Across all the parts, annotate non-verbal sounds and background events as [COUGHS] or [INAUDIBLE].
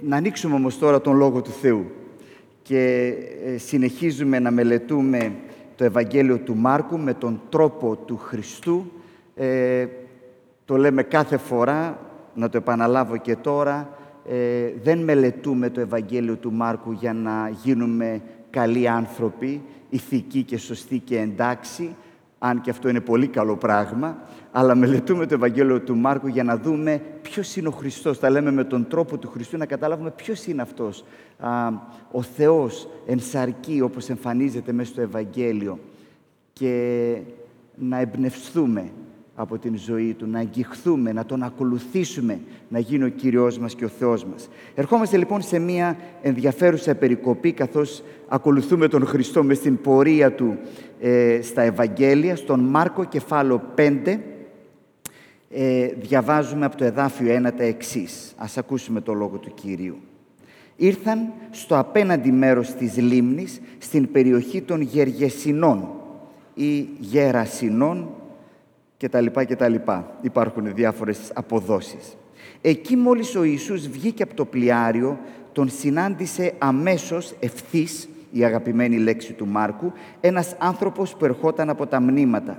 Να ανοίξουμε όμως τώρα τον Λόγο του Θεού και ε, συνεχίζουμε να μελετούμε το Ευαγγέλιο του Μάρκου με τον τρόπο του Χριστού. Ε, το λέμε κάθε φορά, να το επαναλάβω και τώρα, ε, δεν μελετούμε το Ευαγγέλιο του Μάρκου για να γίνουμε καλοί άνθρωποι, ηθικοί και σωστοί και εντάξει, αν και αυτό είναι πολύ καλό πράγμα, αλλά μελετούμε το Ευαγγέλιο του Μάρκου για να δούμε ποιος είναι ο Χριστός. Τα λέμε με τον τρόπο του Χριστού να καταλάβουμε ποιος είναι αυτός. ο Θεός εν σαρκή, όπως εμφανίζεται μέσα στο Ευαγγέλιο και να εμπνευστούμε από την ζωή Του, να αγγιχθούμε, να Τον ακολουθήσουμε, να γίνει ο Κύριος μας και ο Θεός μας. Ερχόμαστε λοιπόν σε μία ενδιαφέρουσα περικοπή, καθώς ακολουθούμε τον Χριστό μες στην πορεία Του ε, στα Ευαγγέλια, στον Μάρκο κεφάλαιο 5, ε, διαβάζουμε από το εδάφιο 1 τα εξής. Ας ακούσουμε το λόγο του Κυρίου. Ήρθαν στο απέναντι μέρος της λίμνης, στην περιοχή των Γεργεσινών ή Γερασινών και τα λοιπά και τα λοιπά. Υπάρχουν διάφορες αποδόσεις. Εκεί μόλις ο Ιησούς βγήκε από το πλοιάριο, τον συνάντησε αμέσως ευθύς, η αγαπημένη λέξη του Μάρκου, ένας άνθρωπος που ερχόταν από τα μνήματα.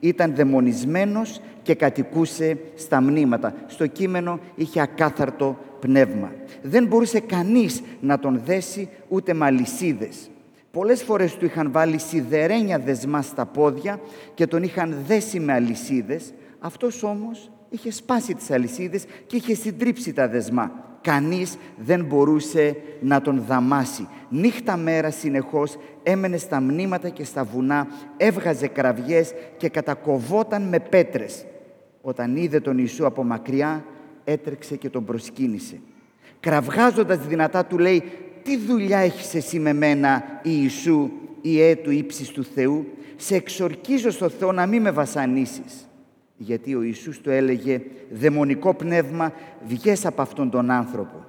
Ήταν δαιμονισμένος και κατοικούσε στα μνήματα. Στο κείμενο είχε ακάθαρτο πνεύμα. Δεν μπορούσε κανείς να τον δέσει ούτε με αλυσίδες. Πολλές φορές του είχαν βάλει σιδερένια δεσμά στα πόδια και τον είχαν δέσει με αλυσίδες. Αυτός όμως είχε σπάσει τις αλυσίδες και είχε συντρίψει τα δεσμά. Κανείς δεν μπορούσε να τον δαμάσει. Νύχτα μέρα συνεχώς έμενε στα μνήματα και στα βουνά, έβγαζε κραυγές και κατακοβόταν με πέτρες. Όταν είδε τον Ιησού από μακριά, έτρεξε και τον προσκύνησε. Κραυγάζοντας δυνατά του λέει τι δουλειά έχεις εσύ με μένα, Ιησού, Ιε του ύψης του Θεού, σε εξορκίζω στο Θεό να μην με βασανίσεις. Γιατί ο Ιησούς του έλεγε, δαιμονικό πνεύμα, βγες από αυτόν τον άνθρωπο.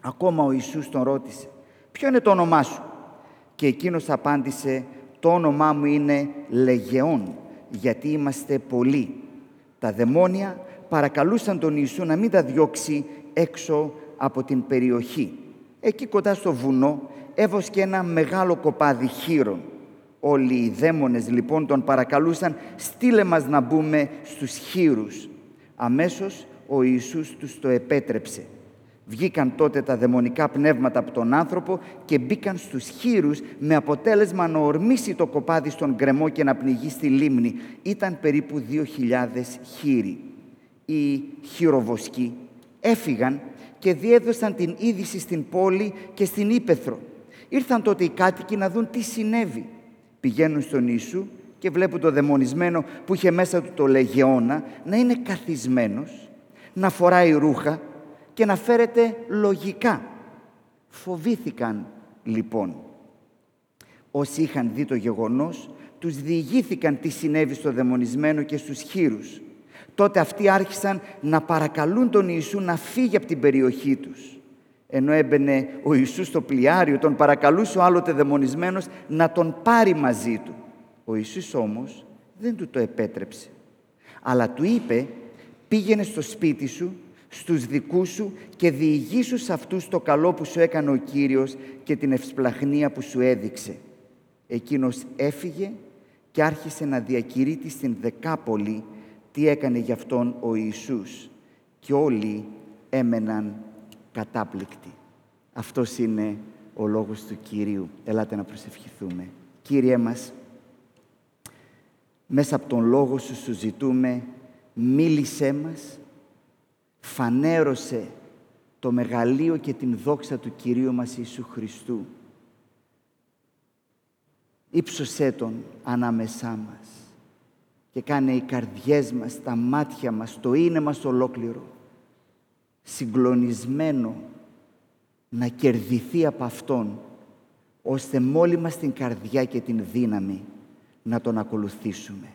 Ακόμα ο Ιησούς τον ρώτησε, ποιο είναι το όνομά σου; Και εκείνος απάντησε, το όνομά μου είναι Λεγεών, γιατί είμαστε πολλοί. Τα δαιμόνια παρακαλούσαν τον Ιησού να μην τα διώξει έξω από την περιοχή. Εκεί κοντά στο βουνό έβοσκε ένα μεγάλο κοπάδι χείρων. Όλοι οι δαίμονες λοιπόν τον παρακαλούσαν «Στείλε μας να μπούμε στους χείρους». Αμέσως ο Ιησούς τους το επέτρεψε. Βγήκαν τότε τα δαιμονικά πνεύματα από τον άνθρωπο και μπήκαν στους χείρους με αποτέλεσμα να ορμήσει το κοπάδι στον γκρεμό και να πνιγεί στη λίμνη. Ήταν περίπου 2.000 χείροι. Οι χειροβοσκοί έφυγαν και διέδωσαν την είδηση στην πόλη και στην Ήπεθρο. Ήρθαν τότε οι κάτοικοι να δουν τι συνέβη. Πηγαίνουν στον Ιησού και βλέπουν το δαιμονισμένο που είχε μέσα του το λεγεώνα να είναι καθισμένος, να φοράει ρούχα και να φέρεται λογικά. Φοβήθηκαν λοιπόν. Όσοι είχαν δει το γεγονός, τους διηγήθηκαν τι συνέβη στο δαιμονισμένο και στους χείρους τότε αυτοί άρχισαν να παρακαλούν τον Ιησού να φύγει από την περιοχή τους. Ενώ έμπαινε ο Ιησούς στο πλοιάριο, τον παρακαλούσε ο άλλοτε δαιμονισμένος να τον πάρει μαζί του. Ο Ιησούς όμως δεν του το επέτρεψε. Αλλά του είπε, πήγαινε στο σπίτι σου, στους δικούς σου και διηγήσου σε αυτούς το καλό που σου έκανε ο Κύριος και την ευσπλαχνία που σου έδειξε. Εκείνος έφυγε και άρχισε να διακηρύττει στην Δεκάπολη τι έκανε γι' αυτόν ο Ιησούς και όλοι έμεναν κατάπληκτοι. Αυτός είναι ο λόγος του Κυρίου. Ελάτε να προσευχηθούμε. Κύριε μας, μέσα από τον Λόγο Σου σου ζητούμε, μίλησέ μας, φανέρωσε το μεγαλείο και την δόξα του Κυρίου μας Ιησού Χριστού. Ήψωσέ Τον ανάμεσά μας και κάνε οι καρδιές μας, τα μάτια μας, το είναι μας ολόκληρο συγκλονισμένο να κερδιθεί από Αυτόν ώστε μόλι μας την καρδιά και την δύναμη να Τον ακολουθήσουμε.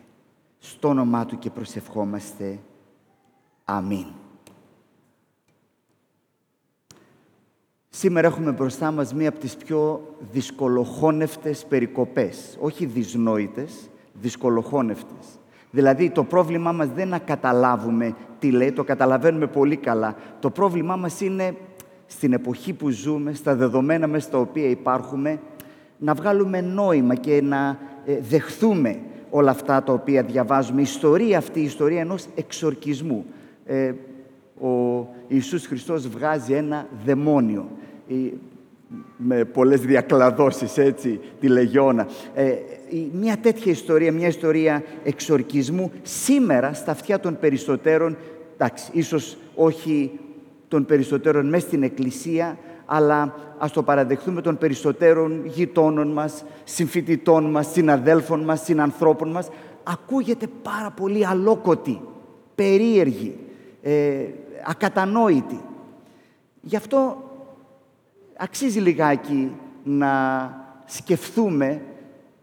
Στο όνομά Του και προσευχόμαστε. Αμήν. Σήμερα έχουμε μπροστά μας μία από τις πιο δυσκολοχώνευτες περικοπές. Όχι δυσνόητες, δυσκολοχώνευτες. Δηλαδή το πρόβλημά μας δεν είναι να καταλάβουμε τι λέει, το καταλαβαίνουμε πολύ καλά. Το πρόβλημά μας είναι στην εποχή που ζούμε, στα δεδομένα μέσα στα οποία υπάρχουμε, να βγάλουμε νόημα και να ε, δεχθούμε όλα αυτά τα οποία διαβάζουμε. Η ιστορία αυτή, η ιστορία ενός εξορκισμού. Ε, ο Ιησούς Χριστός βγάζει ένα δαιμόνιο με πολλές διακλαδώσεις, έτσι, τη Λεγιώνα. Ε, μια τέτοια ιστορία, μια ιστορία εξορκισμού, σήμερα στα αυτιά των περισσότερων, εντάξει, ίσως όχι των περισσότερων μέσα στην Εκκλησία, αλλά ας το παραδεχθούμε των περισσότερων γειτόνων μας, συμφοιτητών μας, συναδέλφων μας, συνανθρώπων μας, ακούγεται πάρα πολύ αλόκοτη, περίεργη, ε, ακατανόητη. Γι' αυτό αξίζει λιγάκι να σκεφτούμε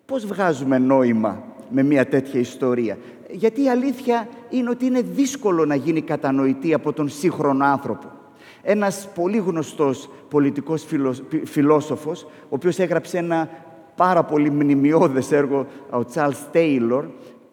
πώς βγάζουμε νόημα με μια τέτοια ιστορία. Γιατί η αλήθεια είναι ότι είναι δύσκολο να γίνει κατανοητή από τον σύγχρονο άνθρωπο. Ένας πολύ γνωστός πολιτικός φιλόσοφος, ο οποίος έγραψε ένα πάρα πολύ μνημειώδες έργο, ο Charles Taylor,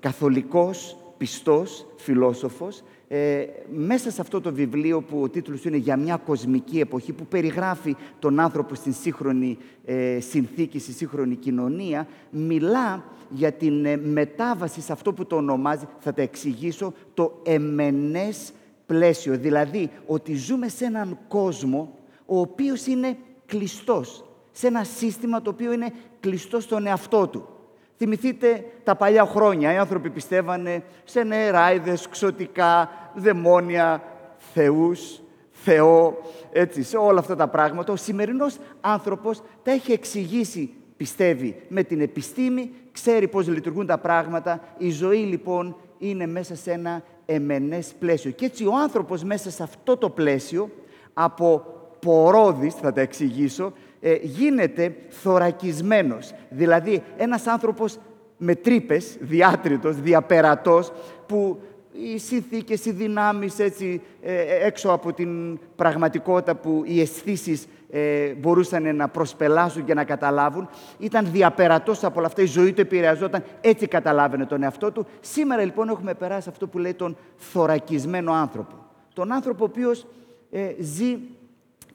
καθολικός, πιστός φιλόσοφος, ε, μέσα σε αυτό το βιβλίο που ο τίτλος είναι «Για μια κοσμική εποχή» που περιγράφει τον άνθρωπο στην σύγχρονη ε, συνθήκη, στη σύγχρονη κοινωνία, μιλά για την ε, μετάβαση σε αυτό που το ονομάζει, θα τα εξηγήσω, το εμενές πλαίσιο. Δηλαδή, ότι ζούμε σε έναν κόσμο ο οποίος είναι κλειστός, σε ένα σύστημα το οποίο είναι κλειστό στον εαυτό του. Θυμηθείτε τα παλιά χρόνια. Οι άνθρωποι πιστεύανε σε νεράιδες, ξωτικά, δαιμόνια, θεούς, Θεό, έτσι, σε όλα αυτά τα πράγματα. Ο σημερινός άνθρωπος τα έχει εξηγήσει, πιστεύει, με την επιστήμη, ξέρει πώς λειτουργούν τα πράγματα. Η ζωή, λοιπόν, είναι μέσα σε ένα εμενές πλαίσιο. Και έτσι ο άνθρωπος μέσα σε αυτό το πλαίσιο, από πορόδης, θα τα εξηγήσω, ε, γίνεται θωρακισμένος. Δηλαδή, ένας άνθρωπος με τρύπες, διάτριτος, διαπερατός, που οι συνθήκες, οι δυνάμεις έτσι, ε, έξω από την πραγματικότητα που οι αισθήσεις ε, μπορούσαν να προσπελάσουν και να καταλάβουν. Ήταν διαπερατός από όλα αυτά, η ζωή του επηρεαζόταν, έτσι καταλάβαινε τον εαυτό του. Σήμερα λοιπόν έχουμε περάσει αυτό που λέει τον θωρακισμένο άνθρωπο. Τον άνθρωπο ο οποίος ε, ζει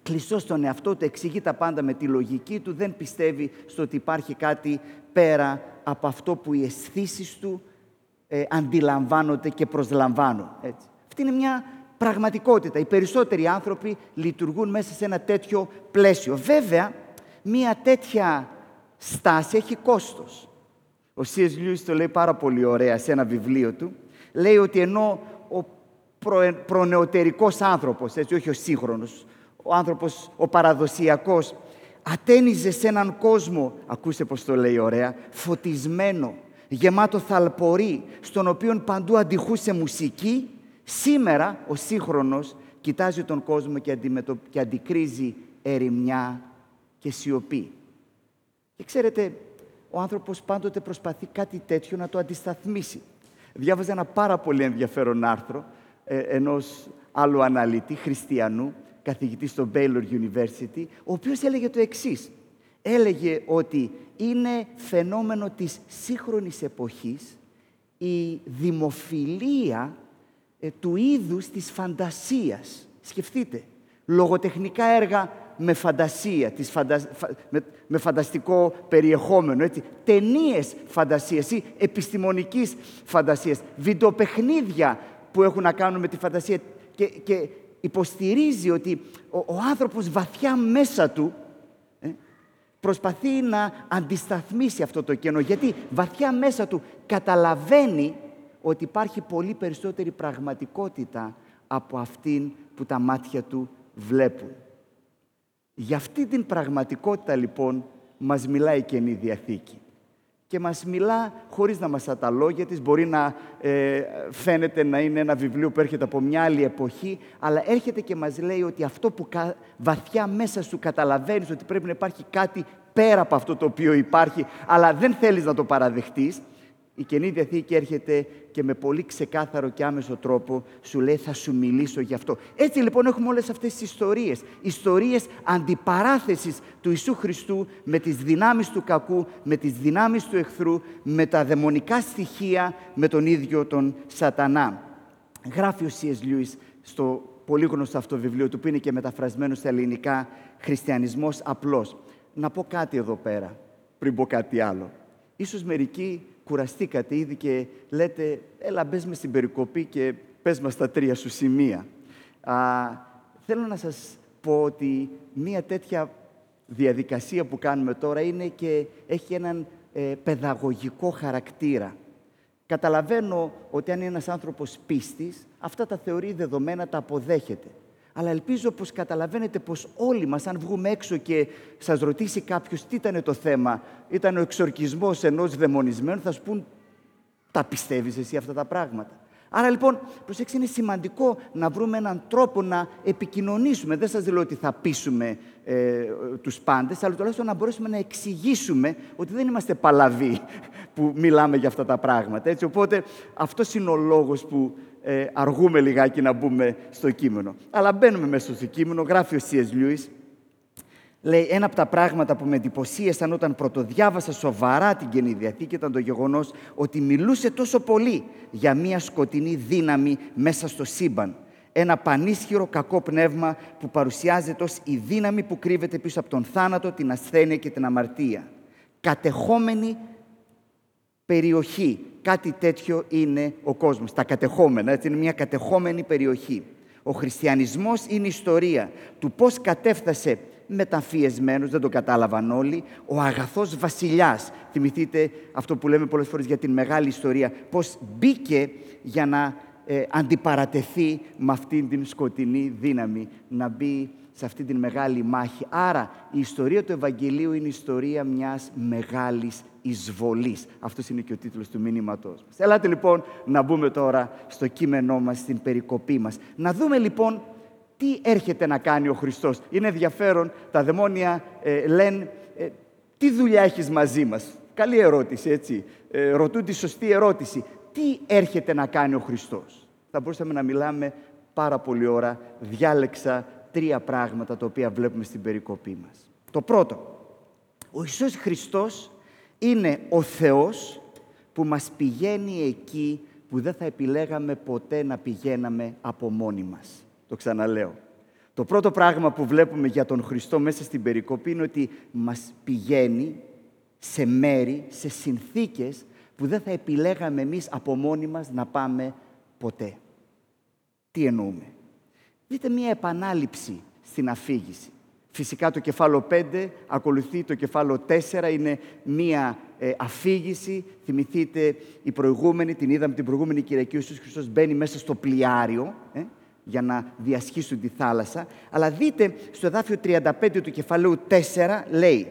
κλειστό στον εαυτό του, εξηγεί τα πάντα με τη λογική του, δεν πιστεύει στο ότι υπάρχει κάτι πέρα από αυτό που οι αισθήσεις του ε, αντιλαμβάνονται και προσλαμβάνουν. Έτσι. Αυτή είναι μια πραγματικότητα. Οι περισσότεροι άνθρωποι λειτουργούν μέσα σε ένα τέτοιο πλαίσιο. Βέβαια, μια τέτοια στάση έχει κόστος. Ο C.S. Lewis το λέει πάρα πολύ ωραία σε ένα βιβλίο του. Λέει ότι ενώ ο προ, προνεωτερικός άνθρωπος, έτσι, όχι ο σύγχρονος, ο άνθρωπος, ο παραδοσιακός, ατένιζε σε έναν κόσμο, ακούσε πως το λέει ωραία, φωτισμένο, γεμάτο θαλπορή, στον οποίο παντού αντιχούσε μουσική, σήμερα ο σύγχρονος κοιτάζει τον κόσμο και, αντιμετω... και αντικρίζει ερημιά και σιωπή. Και ξέρετε, ο άνθρωπος πάντοτε προσπαθεί κάτι τέτοιο να το αντισταθμίσει. Διάβαζα ένα πάρα πολύ ενδιαφέρον άρθρο ε, ενός άλλου αναλυτή, χριστιανού, καθηγητής στο Baylor University, ο οποίος έλεγε το εξής. Έλεγε ότι είναι φαινόμενο της σύγχρονης εποχής η δημοφιλία ε, του είδους της φαντασίας. Σκεφτείτε, λογοτεχνικά έργα με φαντασία, της με... φανταστικό περιεχόμενο, έτσι. ταινίες φαντασίας ή επιστημονικής φαντασίας, βιντεοπαιχνίδια που έχουν να κάνουν με τη φαντασία και, και υποστηρίζει ότι ο, ο άνθρωπος βαθιά μέσα του ε, προσπαθεί να αντισταθμίσει αυτό το κενό. Γιατί βαθιά μέσα του καταλαβαίνει ότι υπάρχει πολύ περισσότερη πραγματικότητα από αυτήν που τα μάτια του βλέπουν. Για αυτή την πραγματικότητα λοιπόν μας μιλάει η Καινή Διαθήκη και μας μιλά χωρίς να μας τα λόγια της. Μπορεί να ε, φαίνεται να είναι ένα βιβλίο που έρχεται από μια άλλη εποχή, αλλά έρχεται και μας λέει ότι αυτό που βαθιά μέσα σου καταλαβαίνεις ότι πρέπει να υπάρχει κάτι πέρα από αυτό το οποίο υπάρχει, αλλά δεν θέλεις να το παραδεχτείς, η Καινή Διαθήκη έρχεται και με πολύ ξεκάθαρο και άμεσο τρόπο σου λέει θα σου μιλήσω γι' αυτό. Έτσι λοιπόν έχουμε όλες αυτές τις ιστορίες. Ιστορίες αντιπαράθεσης του Ιησού Χριστού με τις δυνάμεις του κακού, με τις δυνάμεις του εχθρού, με τα δαιμονικά στοιχεία, με τον ίδιο τον σατανά. Γράφει ο C.S. Lewis στο πολύ γνωστό αυτό το βιβλίο του, που είναι και μεταφρασμένο στα ελληνικά «Χριστιανισμός απλός». Να πω κάτι εδώ πέρα, πριν πω κάτι άλλο. Ίσως μερικοί κουραστήκατε ήδη και λέτε «Έλα, μπες μες στην περικοπή και πες μας τα τρία σου σημεία». Α, θέλω να σας πω ότι μία τέτοια διαδικασία που κάνουμε τώρα είναι και έχει έναν ε, παιδαγωγικό χαρακτήρα. Καταλαβαίνω ότι αν είναι ένας άνθρωπος πίστης, αυτά τα θεωρεί δεδομένα, τα αποδέχεται. Αλλά ελπίζω πως καταλαβαίνετε πως όλοι μας, αν βγούμε έξω και σας ρωτήσει κάποιος τι ήταν το θέμα, ήταν ο εξορκισμός ενός δαιμονισμένου, θα σου πούν τα πιστεύεις εσύ αυτά τα πράγματα. Άρα λοιπόν, προσέξτε, είναι σημαντικό να βρούμε έναν τρόπο να επικοινωνήσουμε. Δεν σας λέω ότι θα πείσουμε ε, τους πάντες, αλλά τουλάχιστον να μπορέσουμε να εξηγήσουμε ότι δεν είμαστε παλαβοί που μιλάμε για αυτά τα πράγματα. Έτσι, οπότε αυτός είναι ο λόγος που ε, αργούμε λιγάκι να μπούμε στο κείμενο. Αλλά μπαίνουμε μέσα στο κείμενο, γράφει ο C.S. Lewis, Λέει, ένα από τα πράγματα που με εντυπωσίασαν όταν πρωτοδιάβασα σοβαρά την Καινή Διαθήκη ήταν το γεγονός ότι μιλούσε τόσο πολύ για μια σκοτεινή δύναμη μέσα στο σύμπαν. Ένα πανίσχυρο κακό πνεύμα που παρουσιάζεται ως η δύναμη που κρύβεται πίσω από τον θάνατο, την ασθένεια και την αμαρτία. Κατεχόμενη περιοχή. Κάτι τέτοιο είναι ο κόσμος. Τα κατεχόμενα, έτσι είναι μια κατεχόμενη περιοχή. Ο χριστιανισμός είναι η ιστορία του πώς κατέφτασε μεταφιεσμένος, δεν το κατάλαβαν όλοι, ο αγαθός βασιλιάς. Θυμηθείτε αυτό που λέμε πολλές φορές για την μεγάλη ιστορία, πώς μπήκε για να ε, αντιπαρατεθεί με αυτήν την σκοτεινή δύναμη, να μπει σε αυτή την μεγάλη μάχη. Άρα η ιστορία του Ευαγγελίου είναι η ιστορία μιας μεγάλης εισβολής. Αυτός είναι και ο τίτλος του μήνυματός μας. Ελάτε λοιπόν να μπούμε τώρα στο κείμενό μας, στην περικοπή μας. Να δούμε λοιπόν τι έρχεται να κάνει ο Χριστός. Είναι ενδιαφέρον, τα δαιμόνια ε, λένε ε, τι δουλειά έχεις μαζί μας; Καλή ερώτηση, έτσι. Ε, ρωτούν τη σωστή ερώτηση. Τι έρχεται να κάνει ο Χριστός; Θα μπορούσαμε να μιλάμε πάρα πολύ ώρα. Διάλεξα τρία πράγματα τα οποία βλέπουμε στην περικοπή μας. Το πρώτο, ο Ιησούς Χριστός είναι ο Θεός που μας πηγαίνει εκεί που δεν θα επιλέγαμε ποτέ να πηγαίναμε από μόνοι μας. Το ξαναλέω. Το πρώτο πράγμα που βλέπουμε για τον Χριστό μέσα στην περικοπή είναι ότι μας πηγαίνει σε μέρη, σε συνθήκες που δεν θα επιλέγαμε εμείς από μόνοι μας να πάμε ποτέ. Τι εννοούμε; Δείτε μία επανάληψη στην αφήγηση. Φυσικά το κεφάλαιο 5 ακολουθεί το κεφάλαιο 4, είναι μία ε, αφήγηση. Θυμηθείτε η προηγούμενη, την είδαμε την προηγούμενη Κυριακή, ο Ιησούς Χριστός μπαίνει μέσα στο πλοιάριο, ε, για να διασχίσουν τη θάλασσα. Αλλά δείτε στο εδάφιο 35 του κεφαλαίου 4 λέει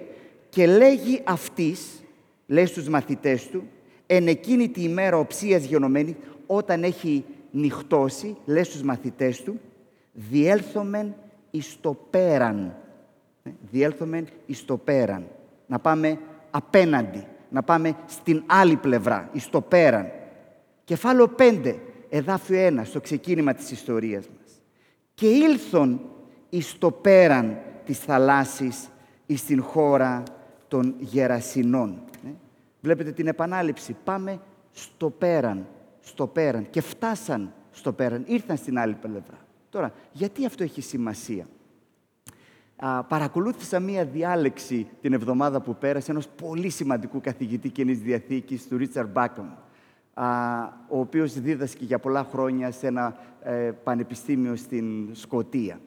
«Και λέγει αυτής, λέει στους μαθητές του, εν εκείνη τη ημέρα οψίας γενομένη, όταν έχει νυχτώσει, λέει στους μαθητές του, διέλθομεν εις το πέραν. Ε, διέλθομεν εις το πέραν. Να πάμε απέναντι, να πάμε στην άλλη πλευρά, εις το πέραν. Κεφάλαιο 5, εδάφιο 1, στο ξεκίνημα της ιστορίας μας. «Και ήλθον εις το πέραν της θαλάσσης, εις την χώρα των Γερασινών». Ε, βλέπετε την επανάληψη. Πάμε στο πέραν, στο πέραν. Και φτάσαν στο πέραν, ήρθαν στην άλλη πλευρά. Τώρα, γιατί αυτό έχει σημασία; Α, παρακολούθησα μία διάλεξη την εβδομάδα που πέρασε ενός πολύ σημαντικού καθηγητή Καινής Διαθήκης, του Ρίτσαρ Μπάκομ ο οποίος δίδασκε για πολλά χρόνια σε ένα ε, πανεπιστήμιο στην Σκοτία.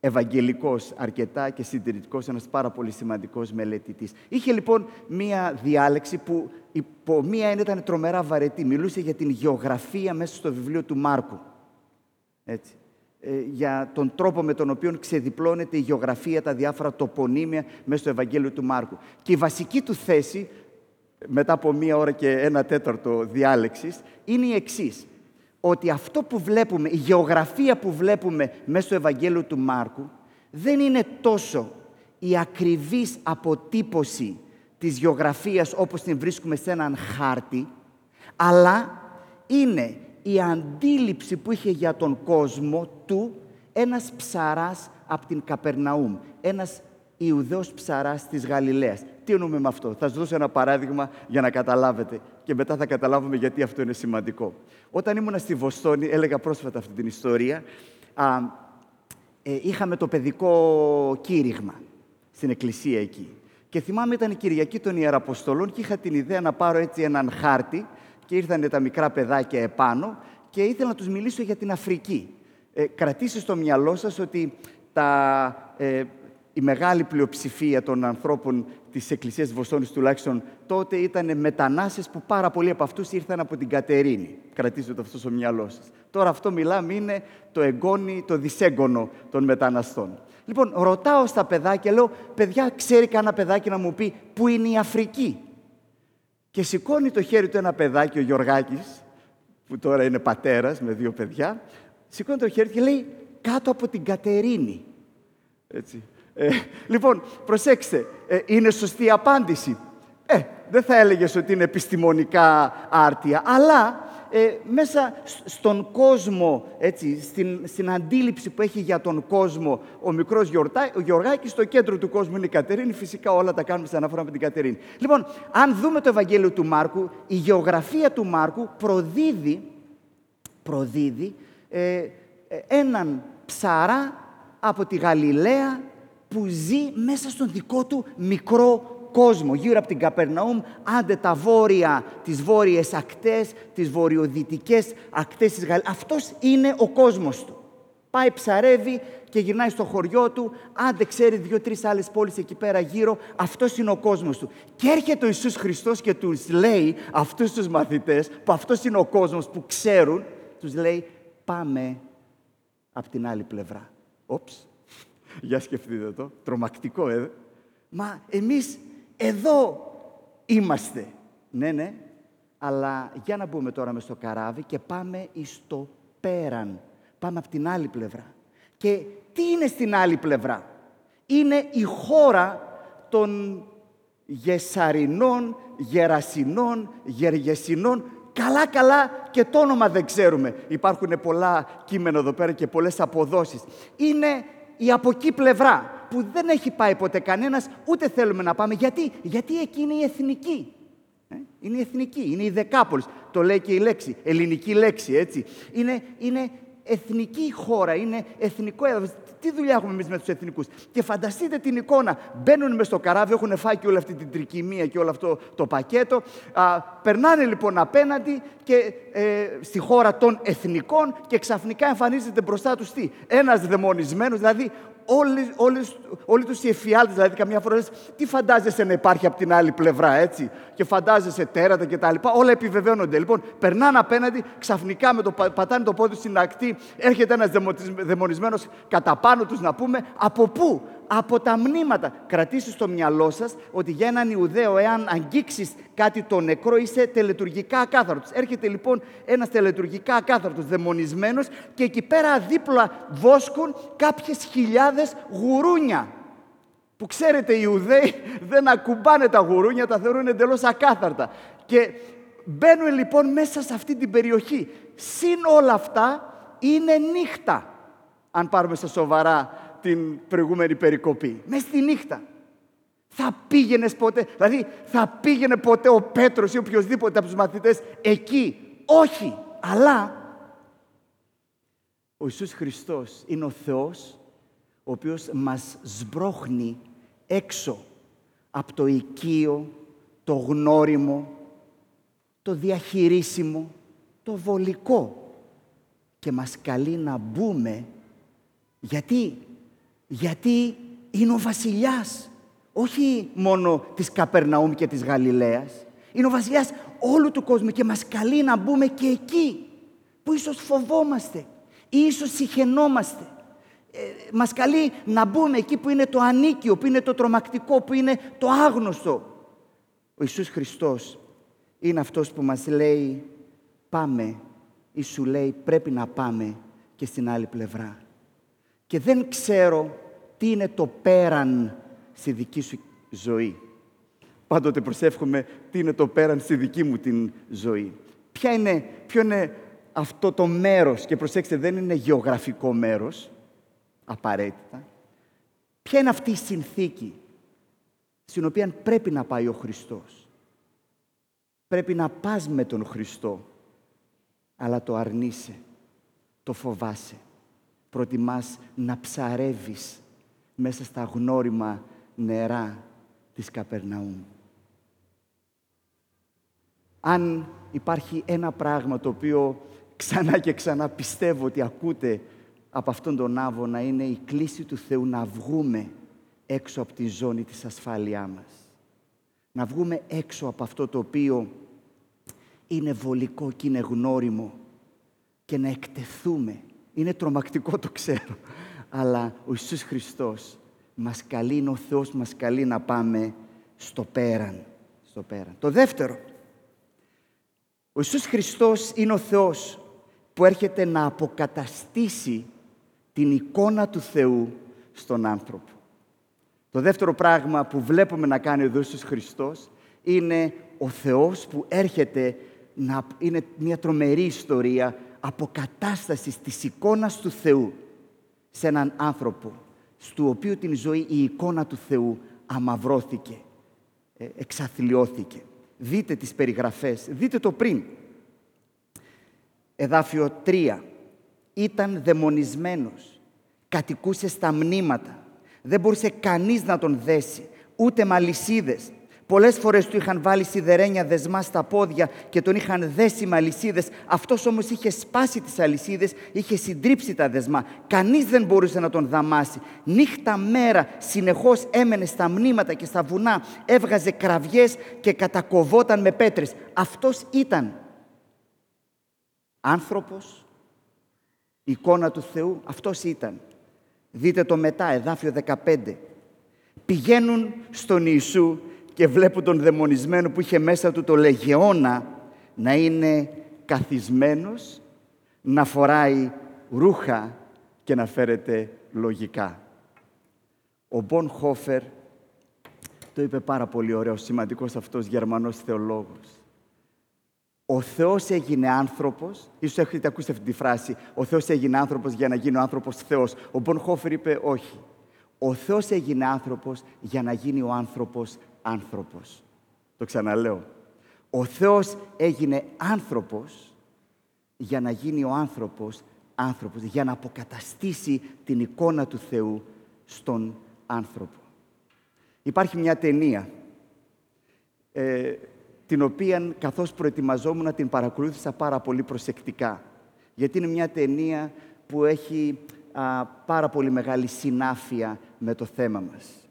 Ευαγγελικός αρκετά και συντηρητικός, ένας πάρα πολύ σημαντικός μελετητής. Είχε λοιπόν μία διάλεξη που υπό μία έννοια ήταν τρομερά βαρετή. Μιλούσε για την γεωγραφία μέσα στο βιβλίο του Μάρκου. Έτσι. Ε, για τον τρόπο με τον οποίο ξεδιπλώνεται η γεωγραφία, τα διάφορα τοπονύμια μέσα στο Ευαγγέλιο του Μάρκου. Και η βασική του θέση μετά από μία ώρα και ένα τέταρτο διάλεξης, είναι η εξής. Ότι αυτό που βλέπουμε, η γεωγραφία που βλέπουμε μέσα στο Ευαγγέλιο του Μάρκου, δεν είναι τόσο η ακριβής αποτύπωση της γεωγραφίας όπως την βρίσκουμε σε έναν χάρτη, αλλά είναι η αντίληψη που είχε για τον κόσμο του ένας ψαράς από την Καπερναούμ, ένας Ιουδαίος ψαράς της Γαλιλαίας. Τι εννοούμε με αυτό; Θα σας δώσω ένα παράδειγμα για να καταλάβετε και μετά θα καταλάβουμε γιατί αυτό είναι σημαντικό. Όταν ήμουν στη Βοστόνη, έλεγα πρόσφατα αυτή την ιστορία, Α, ε, είχαμε το παιδικό κήρυγμα στην εκκλησία εκεί. Και θυμάμαι ήταν η Κυριακή των Ιεραποστολών και είχα την ιδέα να πάρω έτσι έναν χάρτη και ήρθαν τα μικρά παιδάκια επάνω και ήθελα να τους μιλήσω για την Αφρική. Ε, κρατήστε στο μυαλό σας ότι τα, ε, η μεγάλη πλειοψηφία των ανθρώπων της Εκκλησίας της Βοστόνης τουλάχιστον τότε ήταν μετανάστες που πάρα πολλοί από αυτούς ήρθαν από την Κατερίνη. Κρατήστε το αυτό στο μυαλό σας. Τώρα αυτό μιλάμε είναι το εγγόνι, το δυσέγγωνο των μεταναστών. Λοιπόν, ρωτάω στα παιδάκια, λέω, παιδιά, ξέρει κανένα παιδάκι να μου πει πού είναι η Αφρική; Και σηκώνει το χέρι του ένα παιδάκι, ο Γιωργάκης, που τώρα είναι πατέρας με δύο παιδιά, σηκώνει το χέρι και λέει, κάτω από την Κατερίνη. Έτσι. Ε, λοιπόν, προσέξτε, ε, είναι σωστή απάντηση. Ε, δεν θα έλεγες ότι είναι επιστημονικά άρτια, αλλά ε, μέσα στον κόσμο, έτσι, στην, στην αντίληψη που έχει για τον κόσμο ο μικρός Γιορτά, ο Γιωργάκης, στο κέντρο του κόσμου είναι η Κατερίνη, φυσικά όλα τα κάνουμε σε αναφορά με την Κατερίνη. Λοιπόν, αν δούμε το Ευαγγέλιο του Μάρκου, η γεωγραφία του Μάρκου προδίδει, προδίδει ε, ε έναν ψαρά από τη Γαλιλαία που ζει μέσα στον δικό του μικρό κόσμο, γύρω από την Καπερναούμ, άντε τα βόρεια, τις βόρειες ακτές, τις βορειοδυτικές ακτές της Γαλλίας. Αυτός είναι ο κόσμος του. Πάει ψαρεύει και γυρνάει στο χωριό του, άντε ξέρει δύο-τρεις άλλες πόλεις εκεί πέρα γύρω, αυτός είναι ο κόσμος του. Και έρχεται ο Ιησούς Χριστός και τους λέει αυτούς τους μαθητές, που αυτός είναι ο κόσμος που ξέρουν, τους λέει πάμε από την άλλη πλευρά. Όψ, [LAUGHS] για σκεφτείτε το, τρομακτικό, ε. Μα εμείς εδώ είμαστε. Ναι, ναι, αλλά για να μπούμε τώρα μες στο καράβι και πάμε εις το πέραν. Πάμε από την άλλη πλευρά. Και τι είναι στην άλλη πλευρά; Είναι η χώρα των Γεσαρινών, Γερασινών, Γεργεσινών. Καλά-καλά και το όνομα δεν ξέρουμε. Υπάρχουν πολλά κείμενα εδώ πέρα και πολλές αποδόσεις. Είναι η από εκεί πλευρά που δεν έχει πάει ποτέ κανένας, ούτε θέλουμε να πάμε. Γιατί, Γιατί εκεί είναι η εθνική. Ε; Είναι η εθνική, είναι η δεκάπολης. Το λέει και η λέξη, ελληνική λέξη, έτσι. Είναι, είναι εθνική χώρα, είναι εθνικό έδαφος. Τι δουλειά έχουμε εμείς με τους εθνικούς; Και φανταστείτε την εικόνα. Μπαίνουν μες στο καράβι, έχουν φάει και όλη αυτή την τρικυμία και όλο αυτό το πακέτο. Α, περνάνε λοιπόν απέναντι και ε, στη χώρα των εθνικών και ξαφνικά εμφανίζεται μπροστά τους τι; Ένας δαιμονισμένος, δηλαδή όλοι, όλες, όλοι τους οι εφιάλτες, δηλαδή καμιά φορά λες, τι φαντάζεσαι να υπάρχει από την άλλη πλευρά, έτσι; Και φαντάζεσαι τέρατα και τα λοιπά, όλα επιβεβαιώνονται. Λοιπόν, περνάνε απέναντι, ξαφνικά με το πατάνε το πόδι στην ακτή, έρχεται ένας δαιμονισμένος κατά πάνω τους να πούμε, από πού, από τα μνήματα. Κρατήστε στο μυαλό σας ότι για έναν Ιουδαίο, εάν αγγίξεις κάτι το νεκρό, είσαι τελετουργικά ακάθαρτος. Έρχεται λοιπόν ένας τελετουργικά ακάθαρτος, δαιμονισμένος και εκεί πέρα δίπλα βόσκουν κάποιες χιλιάδες γουρούνια. Που ξέρετε οι Ιουδαίοι δεν ακουμπάνε τα γουρούνια, τα θεωρούν εντελώς ακάθαρτα. Και μπαίνουν λοιπόν μέσα σε αυτή την περιοχή. Συν όλα αυτά είναι νύχτα. Αν πάρουμε στα σοβαρά την προηγούμενη περικοπή. Μες στη νύχτα. Θα πήγαινες ποτέ, δηλαδή θα πήγαινε ποτέ ο Πέτρος ή οποιοδήποτε από τους μαθητές εκεί. Όχι, αλλά ο Ιησούς Χριστός είναι ο Θεός ο οποίος μας σμπρώχνει έξω από το οικείο, το γνώριμο, το διαχειρίσιμο, το βολικό και μας καλεί να μπούμε γιατί γιατί είναι ο βασιλιάς, όχι μόνο της Καπερναούμ και της Γαλιλαίας. Είναι ο βασιλιάς όλου του κόσμου και μας καλεί να μπούμε και εκεί που ίσως φοβόμαστε ή ίσως συχαινόμαστε. Ε, μας καλεί να μπούμε εκεί που είναι το ανίκιο, που είναι το τρομακτικό, που είναι το άγνωστο. Ο Ιησούς Χριστός είναι αυτός που μας λέει πάμε ή σου λέει πρέπει να πάμε και στην άλλη πλευρά και δεν ξέρω τι είναι το πέραν στη δική σου ζωή. Πάντοτε προσεύχομαι τι είναι το πέραν στη δική μου την ζωή. Ποια είναι, ποιο είναι αυτό το μέρος, και προσέξτε δεν είναι γεωγραφικό μέρος, απαραίτητα. Ποια είναι αυτή η συνθήκη στην οποία πρέπει να πάει ο Χριστός. Πρέπει να πας με τον Χριστό, αλλά το αρνείσαι, το φοβάσαι προτιμάς να ψαρεύεις μέσα στα γνώριμα νερά της Καπερναούμ. Αν υπάρχει ένα πράγμα το οποίο ξανά και ξανά πιστεύω ότι ακούτε από αυτόν τον Άβο να είναι η κλίση του Θεού να βγούμε έξω από τη ζώνη της ασφάλειάς μας. Να βγούμε έξω από αυτό το οποίο είναι βολικό και είναι γνώριμο και να εκτεθούμε. Είναι τρομακτικό το ξέρω, αλλά ο Ιησούς Χριστός μας καλεί, ο Θεός μας καλεί να πάμε στο πέραν. Στο πέραν. Το δεύτερο, ο Ιησούς Χριστός είναι ο Θεός που έρχεται να αποκαταστήσει την εικόνα του Θεού στον άνθρωπο. Το δεύτερο πράγμα που βλέπουμε να κάνει ο Ιησούς Χριστός είναι ο Θεός που έρχεται να είναι μια τρομερή ιστορία αποκατάστασης της εικόνας του Θεού σε έναν άνθρωπο, στο οποίο την ζωή η εικόνα του Θεού αμαυρώθηκε, ε, εξαθλιώθηκε. Δείτε τις περιγραφές, δείτε το πριν. Εδάφιο 3. Ήταν δαιμονισμένος, κατοικούσε στα μνήματα. Δεν μπορούσε κανείς να τον δέσει, ούτε μαλισίδες, Πολλές φορές του είχαν βάλει σιδερένια δεσμά στα πόδια και τον είχαν δέσει με αλυσίδες. Αυτός όμως είχε σπάσει τις αλυσίδες, είχε συντρίψει τα δεσμά. Κανείς δεν μπορούσε να τον δαμάσει. Νύχτα μέρα συνεχώς έμενε στα μνήματα και στα βουνά, έβγαζε κραυγές και κατακοβόταν με πέτρες. Αυτός ήταν άνθρωπος, εικόνα του Θεού, αυτός ήταν. Δείτε το μετά, εδάφιο 15. Πηγαίνουν στον Ιησού και βλέπουν τον δαιμονισμένο που είχε μέσα του το λεγεώνα να είναι καθισμένος, να φοράει ρούχα και να φέρεται λογικά. Ο Μπον Χόφερ το είπε πάρα πολύ ωραίο, σημαντικός αυτός Γερμανός θεολόγος. Ο Θεός έγινε άνθρωπος, ίσως έχετε ακούσει αυτή τη φράση, ο Θεός έγινε άνθρωπος για να γίνει ο άνθρωπος Θεός. Ο Μπον Χόφερ είπε όχι. Ο Θεός έγινε άνθρωπος για να γίνει ο άνθρωπος άνθρωπος. Το ξαναλέω. Ο Θεός έγινε άνθρωπος για να γίνει ο άνθρωπος άνθρωπος, για να αποκαταστήσει την εικόνα του Θεού στον άνθρωπο. Υπάρχει μια ταινία, ε, την οποία καθώς προετοιμαζόμουν να την παρακολούθησα πάρα πολύ προσεκτικά. Γιατί είναι μια ταινία που έχει πάρα πολύ μεγάλη συνάφεια με το θέμα μας.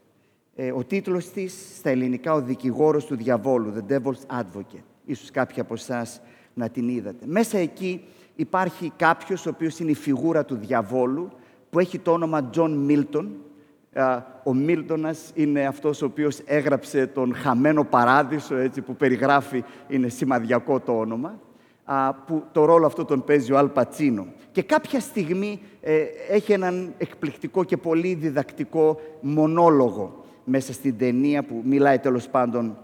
Ε, ο τίτλος της στα ελληνικά «Ο δικηγόρος του διαβόλου», «The Devil's Advocate». Ίσως κάποιοι από εσάς να την είδατε. Μέσα εκεί υπάρχει κάποιος ο οποίος είναι η φιγούρα του διαβόλου που έχει το όνομα John Milton. Ο Μίλτονας είναι αυτός ο οποίος έγραψε τον «Χαμένο Παράδεισο», έτσι, που περιγράφει, είναι σημαδιακό το όνομα, που το ρόλο αυτό τον παίζει ο Αλ Πατσίνο. Και κάποια στιγμή ε, έχει έναν εκπληκτικό και πολύ διδακτικό μονόλογο μέσα στην ταινία που μιλάει τέλος πάντων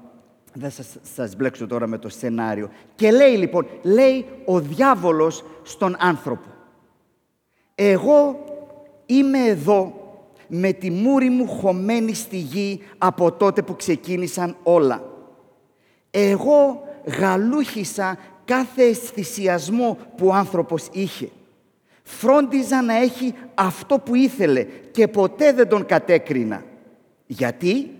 δεν σας, σας μπλέξω τώρα με το σενάριο. Και λέει λοιπόν, λέει ο διάβολος στον άνθρωπο. Εγώ είμαι εδώ με τη μούρη μου χωμένη στη γη από τότε που ξεκίνησαν όλα. Εγώ γαλούχησα κάθε αισθησιασμό που ο άνθρωπος είχε. Φρόντιζα να έχει αυτό που ήθελε και ποτέ δεν τον κατέκρινα. Γιατί;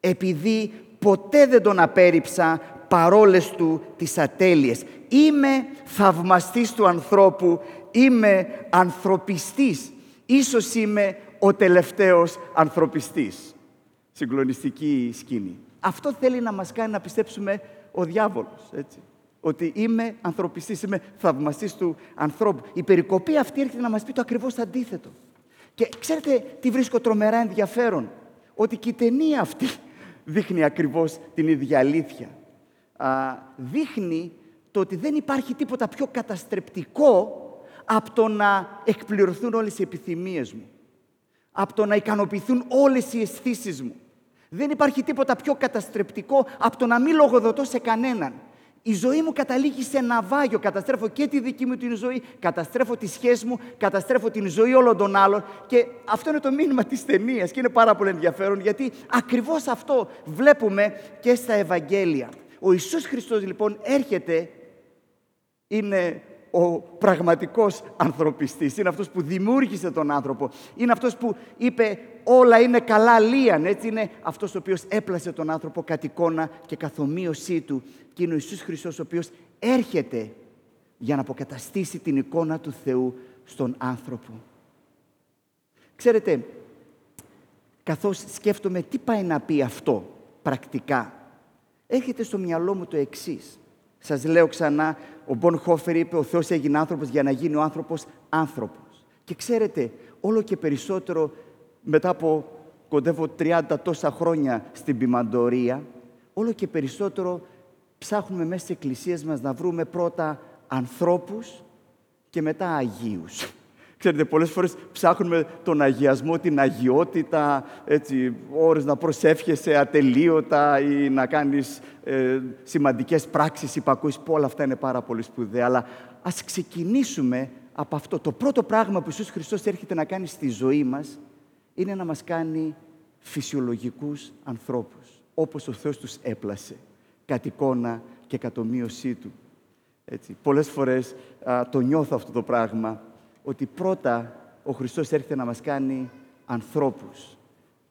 Επειδή ποτέ δεν τον απέρριψα παρόλες του τις ατέλειες. Είμαι θαυμαστής του ανθρώπου, είμαι ανθρωπιστής. Ίσως είμαι ο τελευταίος ανθρωπιστής. Συγκλονιστική σκηνή. Αυτό θέλει να μας κάνει να πιστέψουμε ο διάβολος, έτσι. Ότι είμαι ανθρωπιστής, είμαι θαυμαστής του ανθρώπου. Η περικοπή αυτή έρχεται να μας πει το ακριβώς αντίθετο. Και ξέρετε τι βρίσκω τρομερά ενδιαφέρον; Ότι και η ταινία αυτή [LAUGHS] δείχνει ακριβώς την ίδια αλήθεια. Α, δείχνει το ότι δεν υπάρχει τίποτα πιο καταστρεπτικό από το να εκπληρωθούν όλες οι επιθυμίες μου. Από το να ικανοποιηθούν όλες οι αισθήσεις μου. Δεν υπάρχει τίποτα πιο καταστρεπτικό από το να μην λογοδοτώ σε κανέναν. Η ζωή μου καταλήγει σε ναυάγιο. Καταστρέφω και τη δική μου την ζωή, καταστρέφω τη σχέση μου, καταστρέφω την ζωή όλων των άλλων. Και αυτό είναι το μήνυμα της ταινίας και είναι πάρα πολύ ενδιαφέρον γιατί ακριβώς αυτό βλέπουμε και στα Ευαγγέλια. Ο Ιησούς Χριστός λοιπόν έρχεται, είναι ο πραγματικός ανθρωπιστής. Είναι αυτός που δημιούργησε τον άνθρωπο. Είναι αυτός που είπε όλα είναι καλά λίαν. Έτσι είναι αυτός ο οποίος έπλασε τον άνθρωπο κατ' εικόνα και καθομοίωσή του. Και είναι ο Ιησούς Χριστός ο οποίος έρχεται για να αποκαταστήσει την εικόνα του Θεού στον άνθρωπο. Ξέρετε, καθώς σκέφτομαι τι πάει να πει αυτό πρακτικά, έρχεται στο μυαλό μου το εξής. Σας λέω ξανά, ο Μπον Χόφερ είπε «Ο Θεός έγινε άνθρωπος για να γίνει ο άνθρωπος άνθρωπος». Και ξέρετε, όλο και περισσότερο μετά από κοντεύω 30 τόσα χρόνια στην ποιμαντορία, όλο και περισσότερο ψάχνουμε μέσα στις εκκλησίες μας να βρούμε πρώτα ανθρώπους και μετά Αγίους. Ξέρετε, πολλές φορές ψάχνουμε τον αγιασμό, την αγιότητα, έτσι, ώρες να προσεύχεσαι ατελείωτα ή να κάνεις ε, σημαντικές πράξεις, υπακούεις, που όλα αυτά είναι πάρα πολύ σπουδαία. Αλλά ας ξεκινήσουμε από αυτό. Το πρώτο πράγμα που Ιησούς Χριστός έρχεται να κάνει στη ζωή μας είναι να μας κάνει φυσιολογικούς ανθρώπους, όπως ο Θεός τους έπλασε, κατ' εικόνα και κατ' Του. Έτσι. Πολλές φορές το νιώθω αυτό το πράγμα, ότι πρώτα ο Χριστός έρχεται να μας κάνει ανθρώπους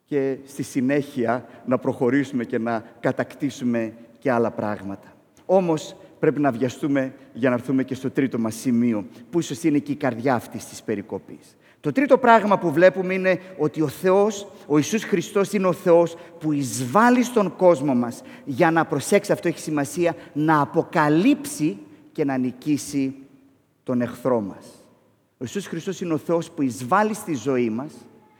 και στη συνέχεια να προχωρήσουμε και να κατακτήσουμε και άλλα πράγματα. Όμως πρέπει να βιαστούμε για να έρθουμε και στο τρίτο μας σημείο, που ίσως είναι και η καρδιά αυτής της περικοπής. Το τρίτο πράγμα που βλέπουμε είναι ότι ο Θεός, ο Ιησούς Χριστός είναι ο Θεός που εισβάλλει στον κόσμο μας για να προσέξει, αυτό έχει σημασία, να αποκαλύψει και να νικήσει τον εχθρό μας. Ο Ιησούς Χριστός είναι ο Θεός που εισβάλλει στη ζωή μας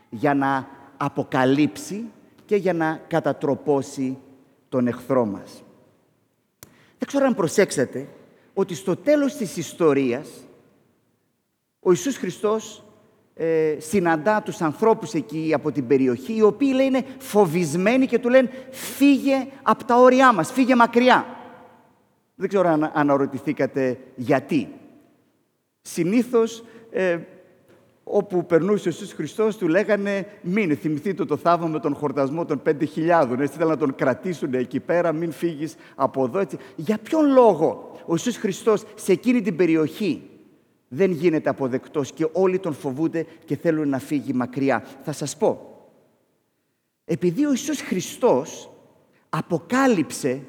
για να αποκαλύψει και για να κατατροπώσει τον εχθρό μας. Δεν ξέρω αν προσέξατε ότι στο τέλος της ιστορίας ο Ιησούς Χριστός ε, συναντά τους ανθρώπους εκεί από την περιοχή οι οποίοι λέει είναι φοβισμένοι και του λένε φύγε από τα όρια μας, φύγε μακριά. Δεν ξέρω αν αναρωτηθήκατε γιατί. Συνήθως ε, όπου περνούσε ο Ιησούς Χριστός του λέγανε μην θυμηθείτε το θαύμα με τον χορτασμό των 5.000 έτσι ήθελαν να τον κρατήσουν εκεί πέρα μην φύγεις από εδώ έτσι. Για ποιον λόγο ο Ιησούς Χριστός σε εκείνη την περιοχή δεν γίνεται αποδεκτός και όλοι τον φοβούνται και θέλουν να φύγει μακριά; Θα σας πω. Επειδή ο Ιησούς Χριστός αποκάλυψε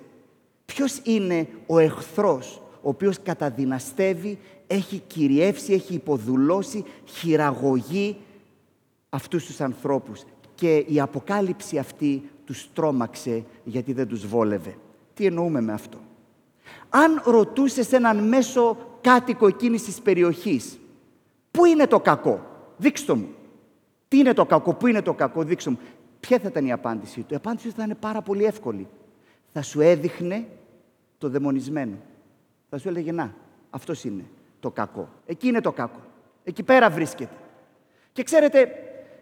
ποιος είναι ο εχθρός ο οποίος καταδυναστεύει, έχει κυριεύσει, έχει υποδουλώσει, χειραγωγεί αυτούς τους ανθρώπους. Και η αποκάλυψη αυτή τους τρόμαξε γιατί δεν τους βόλευε. Τι εννοούμε με αυτό; Αν ρωτούσες έναν μέσο κάτοικο εκείνης της περιοχής, πού είναι το κακό, δείξτε μου. Τι είναι το κακό, πού είναι το κακό, δείξτε μου. Ποια θα ήταν η απάντησή του; Η απάντηση θα είναι πάρα πολύ εύκολη. Θα σου έδειχνε το δαιμονισμένο. Θα σου έλεγε να, αυτός είναι το κακό. Εκεί είναι το κακό. Εκεί πέρα βρίσκεται. Και ξέρετε,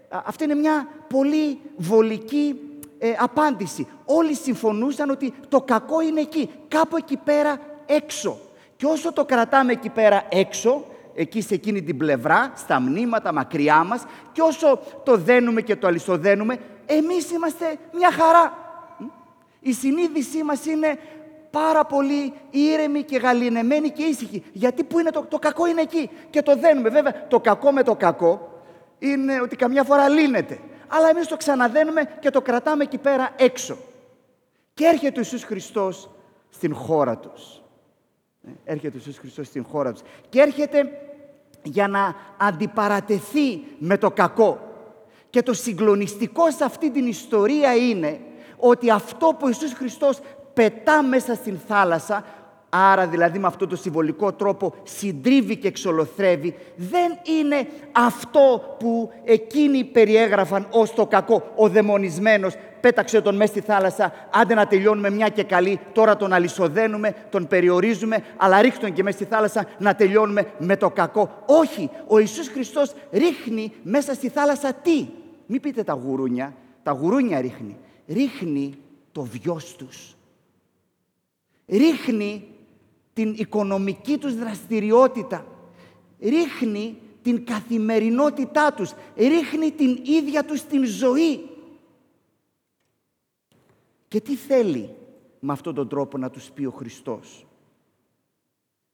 αυτή είναι μια πολύ βολική ε, απάντηση. Όλοι συμφωνούσαν ότι το κακό είναι εκεί, κάπου εκεί πέρα έξω. Και όσο το κρατάμε εκεί πέρα έξω, εκεί σε εκείνη την πλευρά, στα μνήματα μακριά μας, και όσο το δένουμε και το αλυσοδένουμε, εμείς είμαστε μια χαρά. Η συνείδησή μας είναι πάρα πολύ ήρεμη και γαλινεμένη και ήσυχη. Γιατί που είναι το, το κακό είναι εκεί και το δένουμε. Βέβαια, το κακό με το κακό είναι ότι καμιά φορά λύνεται. Αλλά εμείς το ξαναδένουμε και το κρατάμε εκεί πέρα έξω. Και έρχεται ο Ιησούς Χριστός στην χώρα τους. Ε, έρχεται ο Ιησούς Χριστός στην χώρα τους. Και έρχεται για να αντιπαρατεθεί με το κακό. Και το συγκλονιστικό σε αυτή την ιστορία είναι ότι αυτό που ο Ιησούς Χριστός πετά μέσα στην θάλασσα, άρα δηλαδή με αυτό το συμβολικό τρόπο συντρίβει και εξολοθρεύει, δεν είναι αυτό που εκείνοι περιέγραφαν ως το κακό, ο δαιμονισμένος, πέταξε τον μέσα στη θάλασσα, άντε να τελειώνουμε μια και καλή, τώρα τον αλυσοδένουμε, τον περιορίζουμε, αλλά ρίχνει τον και μέσα στη θάλασσα να τελειώνουμε με το κακό. Όχι, ο Ιησούς Χριστός ρίχνει μέσα στη θάλασσα τι; Μην πείτε τα γουρούνια, τα γουρούνια ρίχνει. Ρίχνει το βιός τους ρίχνει την οικονομική τους δραστηριότητα, ρίχνει την καθημερινότητά τους, ρίχνει την ίδια τους την ζωή. Και τι θέλει με αυτόν τον τρόπο να τους πει ο Χριστός;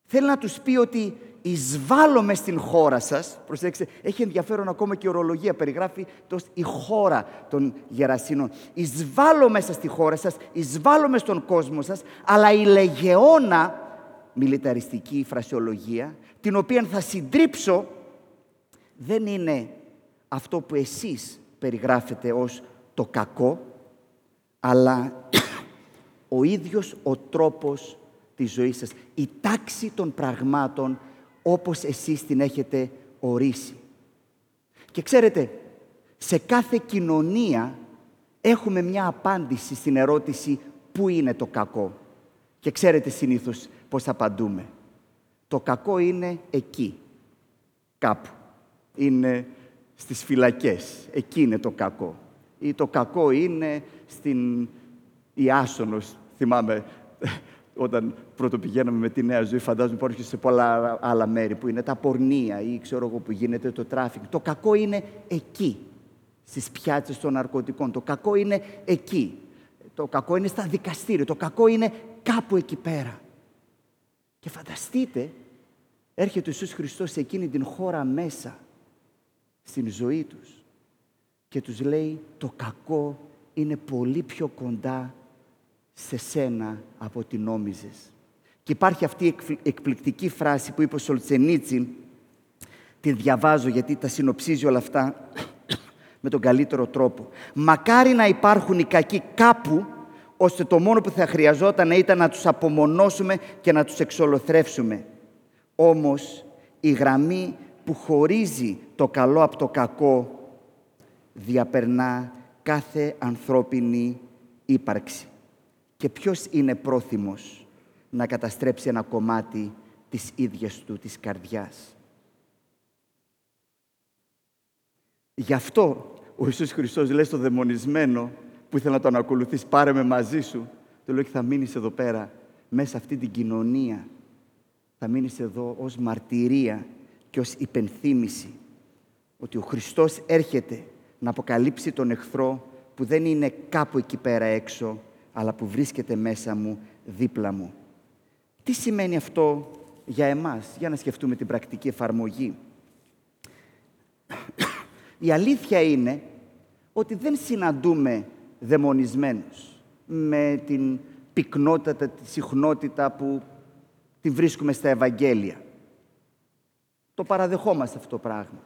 Θέλει να τους πει ότι εισβάλλομαι στην χώρα σας. Προσέξτε, έχει ενδιαφέρον ακόμα και η ορολογία. Περιγράφει το, η χώρα των γερασίνων. Εισβάλλω μέσα στη χώρα σας, εισβάλλομαι στον κόσμο σας, αλλά η λεγεώνα, μιλιταριστική φρασιολογία, την οποία θα συντρίψω, δεν είναι αυτό που εσείς περιγράφετε ως το κακό, αλλά [COUGHS] ο ίδιος ο τρόπος της ζωής σας, η τάξη των πραγμάτων όπως εσείς την έχετε ορίσει. Και ξέρετε, σε κάθε κοινωνία έχουμε μια απάντηση στην ερώτηση πού είναι το κακό; Και ξέρετε συνήθως πώς απαντούμε. Το κακό είναι εκεί, κάπου. Είναι στις φυλακές. Εκεί είναι το κακό. Ή το κακό είναι στην Ιάσονος. Θυμάμαι όταν πρώτο πηγαίναμε με τη νέα ζωή, φαντάζομαι υπάρχει και σε πολλά άλλα μέρη που είναι τα πορνεία ή ξέρω εγώ που γίνεται το τράφικ. Το κακό είναι εκεί, στις πιάτσες των ναρκωτικών. Το κακό είναι εκεί. Το κακό είναι στα δικαστήρια. Το κακό είναι κάπου εκεί πέρα. Και φανταστείτε, έρχεται ο Ιησούς Χριστός σε εκείνη την χώρα μέσα, στην ζωή τους και τους λέει το κακό είναι πολύ πιο κοντά σε σένα από ό,τι νόμιζες. Και υπάρχει αυτή η εκπληκτική φράση που είπε ο Σολτσενίτσιν, την διαβάζω γιατί τα συνοψίζει όλα αυτά [COUGHS] με τον καλύτερο τρόπο. Μακάρι να υπάρχουν οι κακοί κάπου, ώστε το μόνο που θα χρειαζόταν ήταν να τους απομονώσουμε και να τους εξολοθρεύσουμε. Όμως η γραμμή που χωρίζει το καλό από το κακό διαπερνά κάθε ανθρώπινη ύπαρξη. Και ποιος είναι πρόθυμος να καταστρέψει ένα κομμάτι της ίδιας του, της καρδιάς. Γι' αυτό ο Ιησούς Χριστός λέει στο δαιμονισμένο που ήθελε να τον ακολουθείς, πάρε με μαζί σου. Του λέει θα μείνεις εδώ πέρα, μέσα αυτή την κοινωνία. Θα μείνεις εδώ ως μαρτυρία και ως υπενθύμηση ότι ο Χριστός έρχεται να αποκαλύψει τον εχθρό που δεν είναι κάπου εκεί πέρα έξω, αλλά που βρίσκεται μέσα μου, δίπλα μου. Τι σημαίνει αυτό για εμάς, για να σκεφτούμε την πρακτική εφαρμογή; Η αλήθεια είναι ότι δεν συναντούμε δαιμονισμένους με την πυκνότητα, τη συχνότητα που την βρίσκουμε στα Ευαγγέλια. Το παραδεχόμαστε αυτό το πράγμα.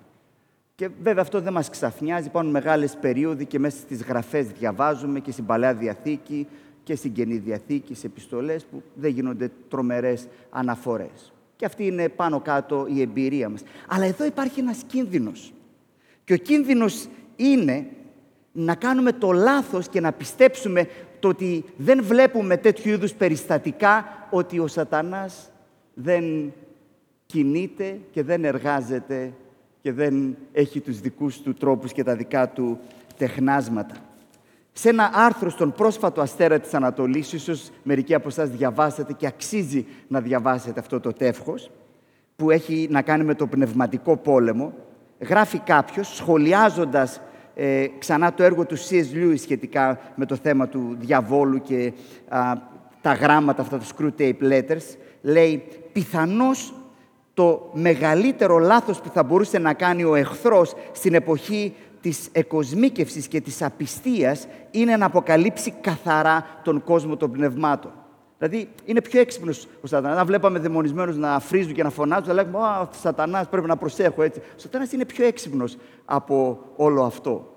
Και βέβαια αυτό δεν μας ξαφνιάζει, υπάρχουν μεγάλες περίοδοι και μέσα στις γραφές διαβάζουμε και στην Παλαιά Διαθήκη και στην Καινή Διαθήκη, σε επιστολές που δεν γίνονται τρομερές αναφορές. Και αυτή είναι πάνω κάτω η εμπειρία μας. Αλλά εδώ υπάρχει ένας κίνδυνος. Και ο κίνδυνος είναι να κάνουμε το λάθος και να πιστέψουμε το ότι δεν βλέπουμε τέτοιου είδους περιστατικά ότι ο σατανάς δεν κινείται και δεν εργάζεται και δεν έχει τους δικούς του τρόπους και τα δικά του τεχνάσματα. Σε ένα άρθρο στον πρόσφατο Αστέρα της Ανατολής, ίσως μερικοί από εσάς διαβάσατε και αξίζει να διαβάσετε αυτό το τεύχος, που έχει να κάνει με το πνευματικό πόλεμο, γράφει κάποιος, σχολιάζοντας ε, ξανά το έργο του C.S. Lewis σχετικά με το θέμα του διαβόλου και τα γράμματα αυτά, του screw tape letters, λέει «Πιθανώς το μεγαλύτερο λάθος που θα μπορούσε να κάνει ο εχθρός στην εποχή της εκοσμίκευσης και της απιστίας είναι να αποκαλύψει καθαρά τον κόσμο των πνευμάτων. Δηλαδή, είναι πιο έξυπνος ο Σατανάς. Αν βλέπαμε δαιμονισμένους να φρίζουν και να φωνάζουν, θα λέγαμε Α, Σατανάς, πρέπει να προσέχω έτσι. Ο Σατανάς είναι πιο έξυπνος από όλο αυτό.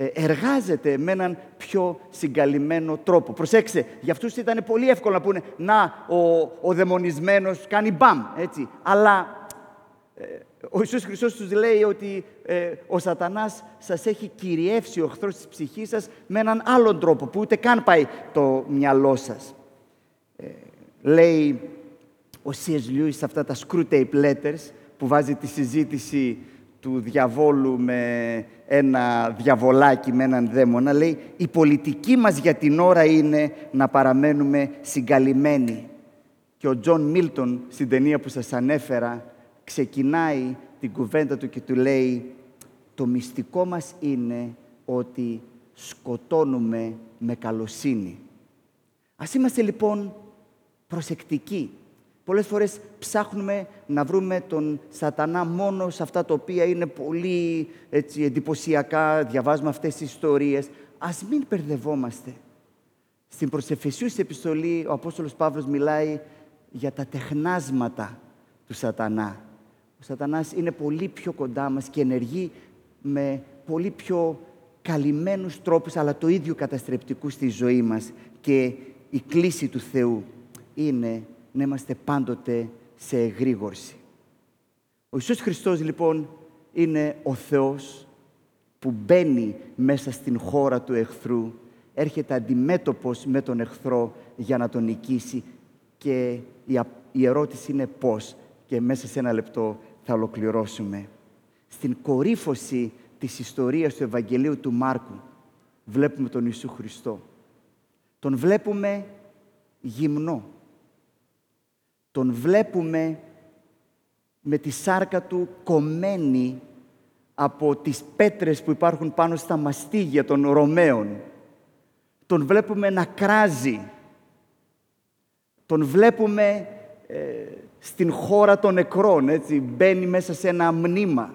Ε, εργάζεται με έναν πιο συγκαλυμμένο τρόπο. Προσέξτε, για αυτούς ήταν πολύ εύκολο να πούνε «Να, ο, ο δαιμονισμένος κάνει μπαμ», έτσι. Αλλά ε, ο Ιησούς Χριστός τους λέει ότι ε, ο σατανάς σας έχει κυριεύσει ο εχθρός της ψυχής σας με έναν άλλον τρόπο που ούτε καν πάει το μυαλό σας. Ε, λέει ο C.S. Lewis σε αυτά τα screw tape letters που βάζει τη συζήτηση του διαβόλου με ένα διαβολάκι, με έναν δαίμονα, λέει «Η πολιτική μας για την ώρα είναι να παραμένουμε συγκαλυμμένοι». Και ο Τζον Μίλτον, στην ταινία που σας ανέφερα, ξεκινάει την κουβέντα του και του λέει «Το μυστικό μας είναι ότι σκοτώνουμε με καλοσύνη». Ας είμαστε λοιπόν προσεκτικοί Πολλές φορές ψάχνουμε να βρούμε τον σατανά μόνο σε αυτά τα οποία είναι πολύ έτσι, εντυπωσιακά, διαβάζουμε αυτές τις ιστορίες. Ας μην μπερδευόμαστε. Στην προσεφεσίους επιστολή ο Απόστολος Παύλος μιλάει για τα τεχνάσματα του σατανά. Ο σατανάς είναι πολύ πιο κοντά μας και ενεργεί με πολύ πιο καλυμμένους τρόπους, αλλά το ίδιο καταστρεπτικούς στη ζωή μας. Και η κλίση του Θεού είναι να είμαστε πάντοτε σε εγρήγορση. Ο Ιησούς Χριστός λοιπόν είναι ο Θεός που μπαίνει μέσα στην χώρα του εχθρού, έρχεται αντιμέτωπος με τον εχθρό για να τον νικήσει και η ερώτηση είναι πώς και μέσα σε ένα λεπτό θα ολοκληρώσουμε. Στην κορύφωση της ιστορίας του Ευαγγελίου του Μάρκου βλέπουμε τον Ιησού Χριστό. Τον βλέπουμε γυμνό. Τον βλέπουμε με τη σάρκα του κομμένη από τις πέτρες που υπάρχουν πάνω στα μαστίγια των Ρωμαίων. Τον βλέπουμε να κράζει. Τον βλέπουμε ε, στην χώρα των νεκρών, έτσι, μπαίνει μέσα σε ένα μνήμα.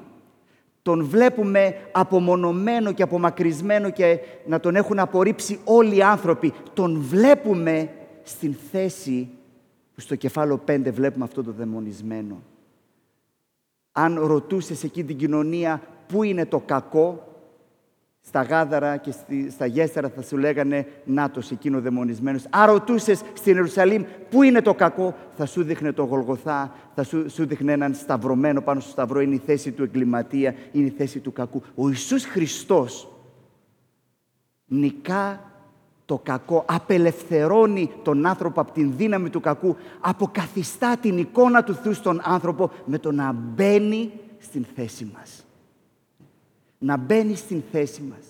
Τον βλέπουμε απομονωμένο και απομακρυσμένο και να τον έχουν απορρίψει όλοι οι άνθρωποι. Τον βλέπουμε στην θέση που στο κεφάλαιο 5 βλέπουμε αυτό το δαιμονισμένο. Αν ρωτούσες εκεί την κοινωνία πού είναι το κακό, στα γάδαρα και στα γέστερα θα σου λέγανε «Νάτος εκείνο δαιμονισμένος». Αν ρωτούσες στην Ιερουσαλήμ πού είναι το κακό, θα σου δείχνε το Γολγοθά, θα σου, σου δείχνε έναν σταυρωμένο πάνω στο σταυρό, είναι η θέση του εγκληματία, είναι η θέση του κακού. Ο Ιησούς Χριστός νικά το κακό, απελευθερώνει τον άνθρωπο από την δύναμη του κακού, αποκαθιστά την εικόνα του Θεού στον άνθρωπο με το να μπαίνει στην θέση μας. Να μπαίνει στην θέση μας.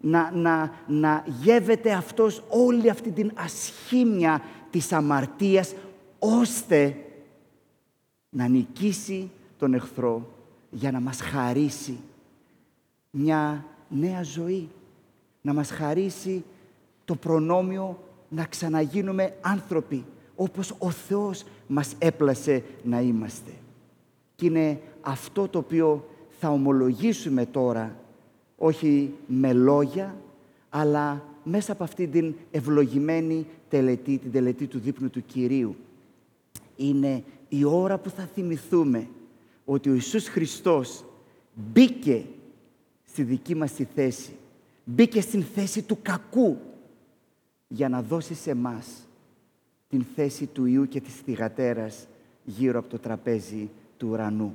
Να, να, να γεύεται αυτός όλη αυτή την ασχήμια της αμαρτίας, ώστε να νικήσει τον εχθρό για να μας χαρίσει μια νέα ζωή. Να μας χαρίσει το προνόμιο να ξαναγίνουμε άνθρωποι, όπως ο Θεός μας έπλασε να είμαστε. Και είναι αυτό το οποίο θα ομολογήσουμε τώρα, όχι με λόγια, αλλά μέσα από αυτή την ευλογημένη τελετή, την τελετή του δείπνου του Κυρίου. Είναι η ώρα που θα θυμηθούμε ότι ο Ιησούς Χριστός μπήκε στη δική μας τη θέση. Μπήκε στην θέση του κακού για να δώσει σε μας την θέση του Ιού και της θυγατέρας γύρω από το τραπέζι του ουρανού.